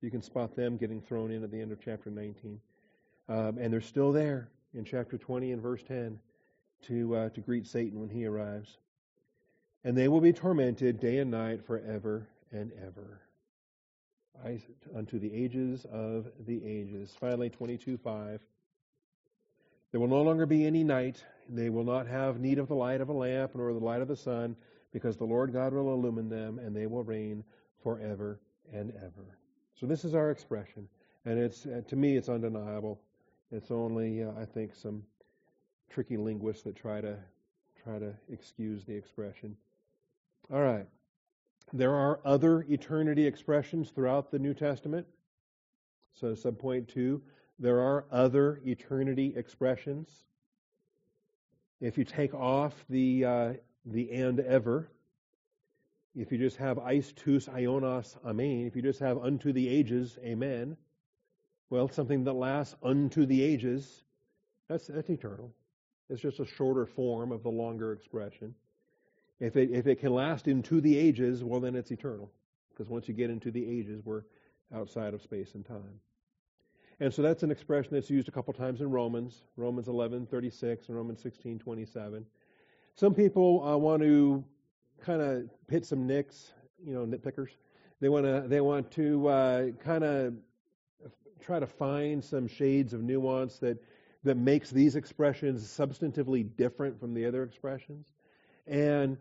Speaker 1: You can spot them getting thrown in at the end of chapter 19. Um, and they're still there in chapter 20 and verse 10. to uh, to greet Satan when he arrives. And they will be tormented day and night forever and ever. I, unto the ages of the ages. Finally, 22 5. There will no longer be any night. They will not have need of the light of a lamp nor the light of the sun, because the Lord God will illumine them, and they will reign forever and ever. So this is our expression, and it's uh, to me it's undeniable. It's only uh, I think some tricky linguists that try to try to excuse the expression. All right. There are other eternity expressions throughout the New Testament. So, subpoint two, there are other eternity expressions. If you take off the uh, the and ever, if you just have eis tous aionos amen, if you just have unto the ages amen, well, something that lasts unto the ages, that's that's eternal. It's just a shorter form of the longer expression. If it, if it can last into the ages, well, then it's eternal. Because once you get into the ages, we're outside of space and time. And so that's an expression that's used a couple times in Romans, Romans 11, 36, and Romans 16, 27. Some people uh, want to kind of hit some nicks, you know, nitpickers. They want to they want to uh, kind of try to find some shades of nuance that that makes these expressions substantively different from the other expressions. And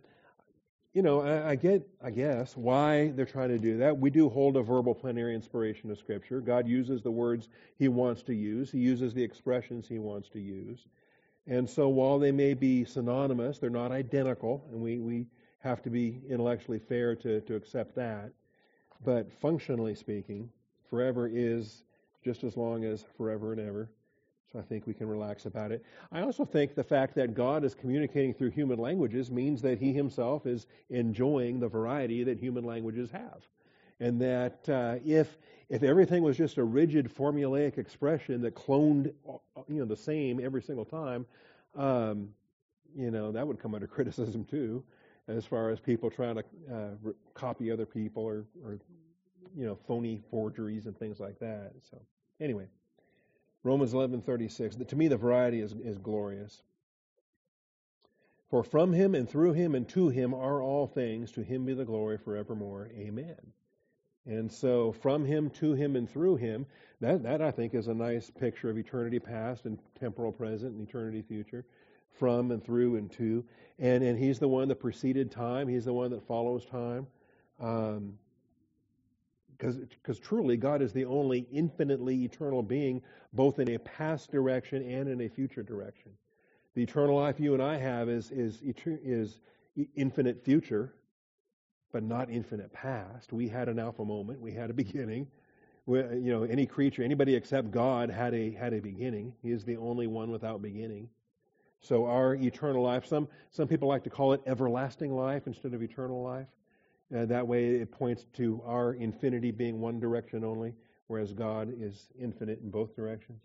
Speaker 1: you know, I, I, get, I guess, why they're trying to do that. We do hold a verbal plenary inspiration of Scripture. God uses the words He wants to use. He uses the expressions He wants to use. And so, while they may be synonymous, they're not identical, and we, we have to be intellectually fair to, to accept that. But functionally speaking, forever is just as long as forever and ever. So I think we can relax about it. I also think the fact that God is communicating through human languages means that He Himself is enjoying the variety that human languages have. And that uh, if if everything was just a rigid formulaic expression that cloned you know the same every single time, um, you know that would come under [laughs] criticism too, as far as people trying to uh, re- copy other people or, or you know phony forgeries and things like that. So anyway. Romans 11:36. To me, the variety is, is glorious. For from him and through him and to him are all things. To him be the glory forevermore. Amen. And so, from him, to him, and through him, that, that I think is a nice picture of eternity past and temporal present and eternity future. From and through and to. And, and he's the one that preceded time, he's the one that follows time. Um, because truly God is the only infinitely eternal being, both in a past direction and in a future direction. The eternal life you and I have is is is infinite future, but not infinite past. We had an alpha moment. We had a [laughs] beginning. We, you know, any creature, anybody except God had a had a beginning. He is the only one without beginning. So our eternal life, some some people like to call it everlasting life instead of eternal life. Uh, that way, it points to our infinity being one direction only, whereas God is infinite in both directions.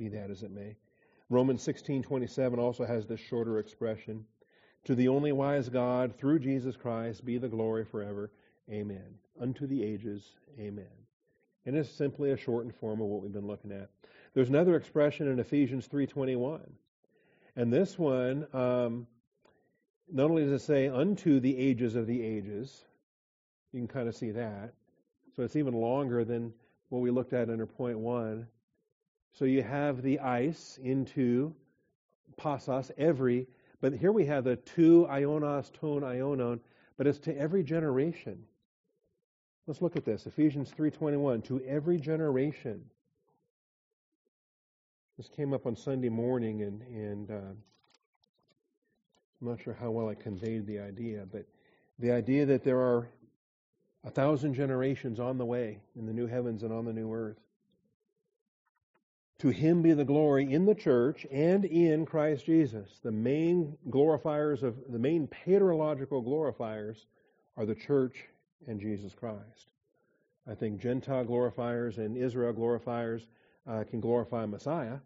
Speaker 1: Be that as it may. Romans 16:27 also has this shorter expression: "To the only wise God, through Jesus Christ, be the glory forever. Amen. Unto the ages. Amen." And it's simply a shortened form of what we've been looking at. There's another expression in Ephesians 3:21, and this one um, not only does it say unto the ages of the ages, you can kind of see that. So it's even longer than what we looked at under point one. So you have the ice into passos, every, but here we have the two ionos, tone, ionon, but it's to every generation. Let's look at this. Ephesians 3:21 to every generation. This came up on Sunday morning and and uh, I'm not sure how well I conveyed the idea, but the idea that there are a thousand generations on the way in the new heavens and on the new earth. To him be the glory in the church and in Christ Jesus. The main glorifiers of the main paterological glorifiers are the church and Jesus Christ. I think Gentile glorifiers and Israel glorifiers uh, can glorify Messiah,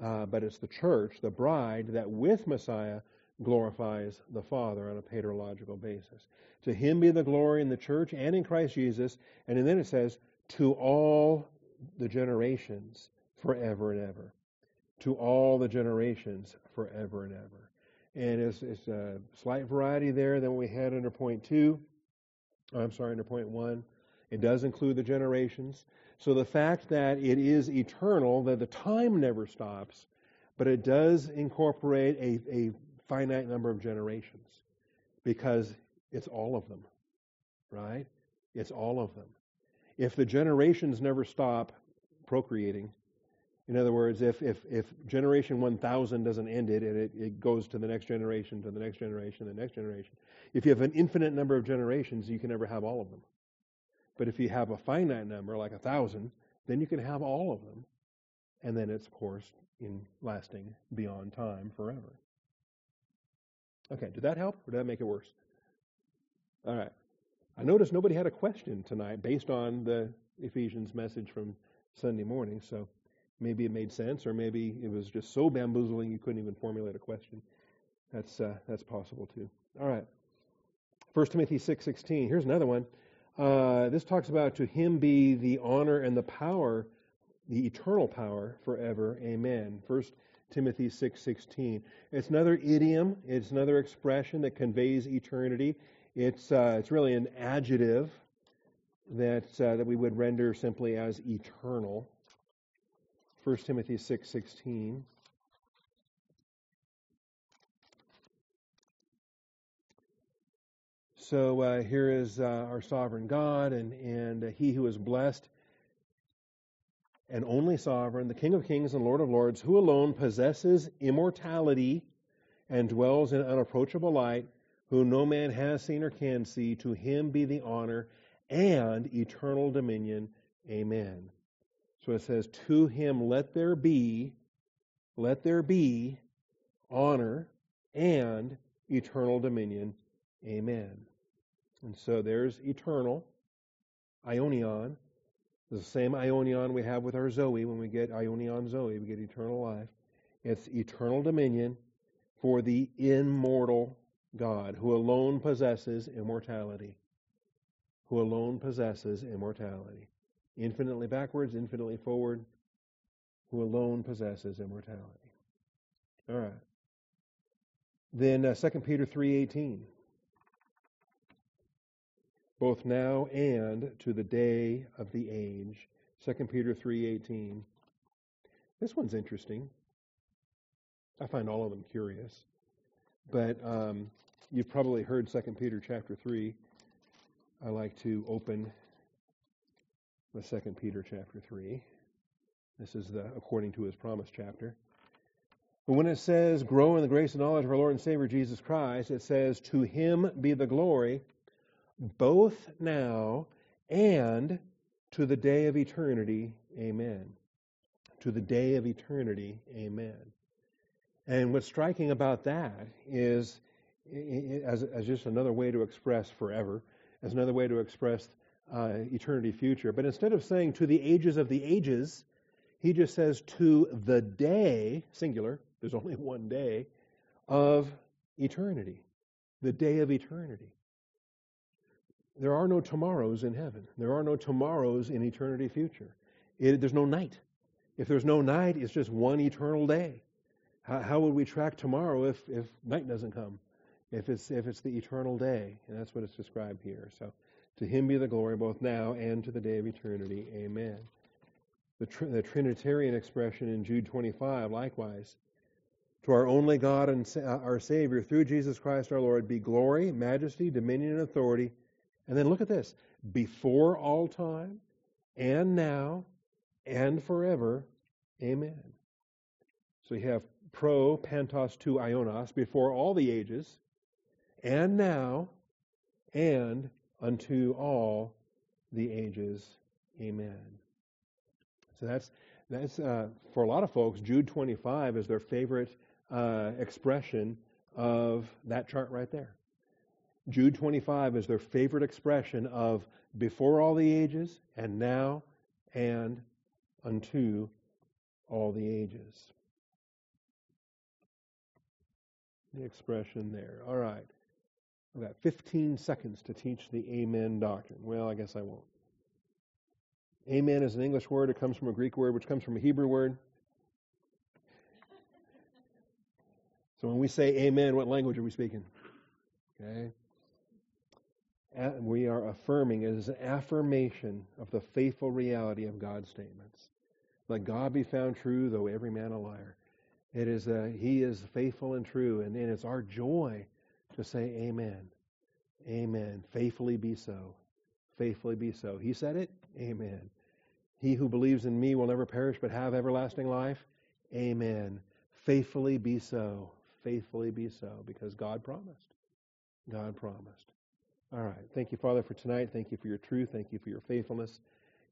Speaker 1: uh, but it's the church, the bride, that with Messiah glorifies the Father on a paterological basis. To him be the glory in the church and in Christ Jesus. And then it says, to all the generations forever and ever. to all the generations forever and ever. And it's, it's a slight variety there than we had under point two. I'm sorry, under point one. It does include the generations. So the fact that it is eternal, that the time never stops, but it does incorporate a, a finite number of generations because it's all of them, right? It's all of them. If the generations never stop procreating, in other words, if, if, if generation 1000 doesn't end it and it, it goes to the next generation, to the next generation, the next generation, if you have an infinite number of generations, you can never have all of them. But if you have a finite number, like a thousand, then you can have all of them. And then it's, of course, in lasting beyond time forever. Okay, did that help or did that make it worse? All right. I noticed nobody had a question tonight based on the Ephesians message from Sunday morning, so maybe it made sense, or maybe it was just so bamboozling you couldn't even formulate a question. That's uh, that's possible too. All right. First Timothy six sixteen. Here's another one. Uh, this talks about to him be the honor and the power, the eternal power forever. Amen. First Timothy six sixteen. It's another idiom. It's another expression that conveys eternity. It's uh, it's really an adjective that uh, that we would render simply as eternal. 1 Timothy 6:16. so uh, here is uh, our sovereign God, and and uh, He who is blessed and only sovereign, the King of Kings and Lord of Lords, who alone possesses immortality and dwells in unapproachable light, who no man has seen or can see. To Him be the honor and eternal dominion. Amen. So it says, To him let there be, let there be honor and eternal dominion. Amen. And so there's eternal, aionion. the same aionion we have with our Zoe. When we get aionion Zoe, we get eternal life. It's eternal dominion for the immortal God who alone possesses immortality. Who alone possesses immortality infinitely backwards, infinitely forward, who alone possesses immortality. All right. Then uh, 2 Peter 3:18. Both now and to the day of the age. 2 Peter 3:18. This one's interesting. I find all of them curious. But um, you've probably heard 2 Peter chapter 3. I like to open the second Peter chapter 3. This is the according to his promise chapter. But when it says grow in the grace and knowledge of our Lord and Savior Jesus Christ, it says to him be the glory both now and to the day of eternity. Amen. To the day of eternity. Amen. And what's striking about that is, as, as just another way to express forever, as another way to express uh, eternity future. But instead of saying to the ages of the ages, he just says to the day, singular, there's [laughs] only one day, of eternity. The day of eternity. There are no tomorrows in heaven. There are no tomorrows in eternity future. It, there's no night. If there's no night, it's just one eternal day. How, how would we track tomorrow if, if night doesn't come? If it's, if it's the eternal day. And that's what it's described here. So to him be the glory both now and to the day of eternity. Amen. The, tr- the Trinitarian expression in Jude 25, likewise. To our only God and sa- uh, our Savior, through Jesus Christ our Lord, be glory, majesty, dominion, and authority. And then look at this before all time, and now, and forever. Amen. So you have pro, pantos, to ionos, before all the ages, and now, and unto all the ages. Amen. So that's that's uh, for a lot of folks. Jude 25 is their favorite uh, expression of that chart right there. Jude 25 is their favorite expression of before all the ages and now and unto all the ages. The expression there. All right. I've got 15 seconds to teach the Amen doctrine. Well, I guess I won't. Amen is an English word. It comes from a Greek word, which comes from a Hebrew word. So when we say amen, what language are we speaking? Okay. We are affirming, it is an affirmation of the faithful reality of God's statements. Let God be found true, though every man a liar. It is a, He is faithful and true, and, and it's our joy to say amen. Amen. Faithfully be so. Faithfully be so. He said it. Amen. He who believes in me will never perish but have everlasting life. Amen. Faithfully be so. Faithfully be so, because God promised. God promised. All right. Thank you, Father, for tonight. Thank you for your truth. Thank you for your faithfulness.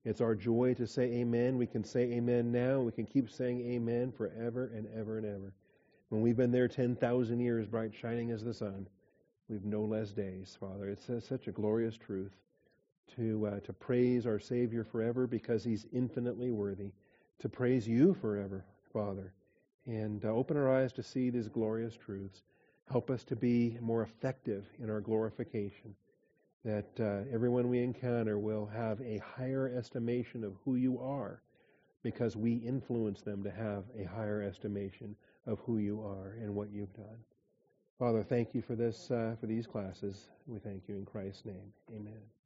Speaker 1: It's our joy to say amen. We can say amen now. We can keep saying amen forever and ever and ever. When we've been there 10,000 years, bright shining as the sun, we've no less days, Father. It's uh, such a glorious truth to, uh, to praise our Savior forever because He's infinitely worthy, to praise you forever, Father, and uh, open our eyes to see these glorious truths. Help us to be more effective in our glorification, that uh, everyone we encounter will have a higher estimation of who you are because we influence them to have a higher estimation of who you are and what you've done. Father, thank you for this, uh, for these classes. We thank you in Christ's name. Amen.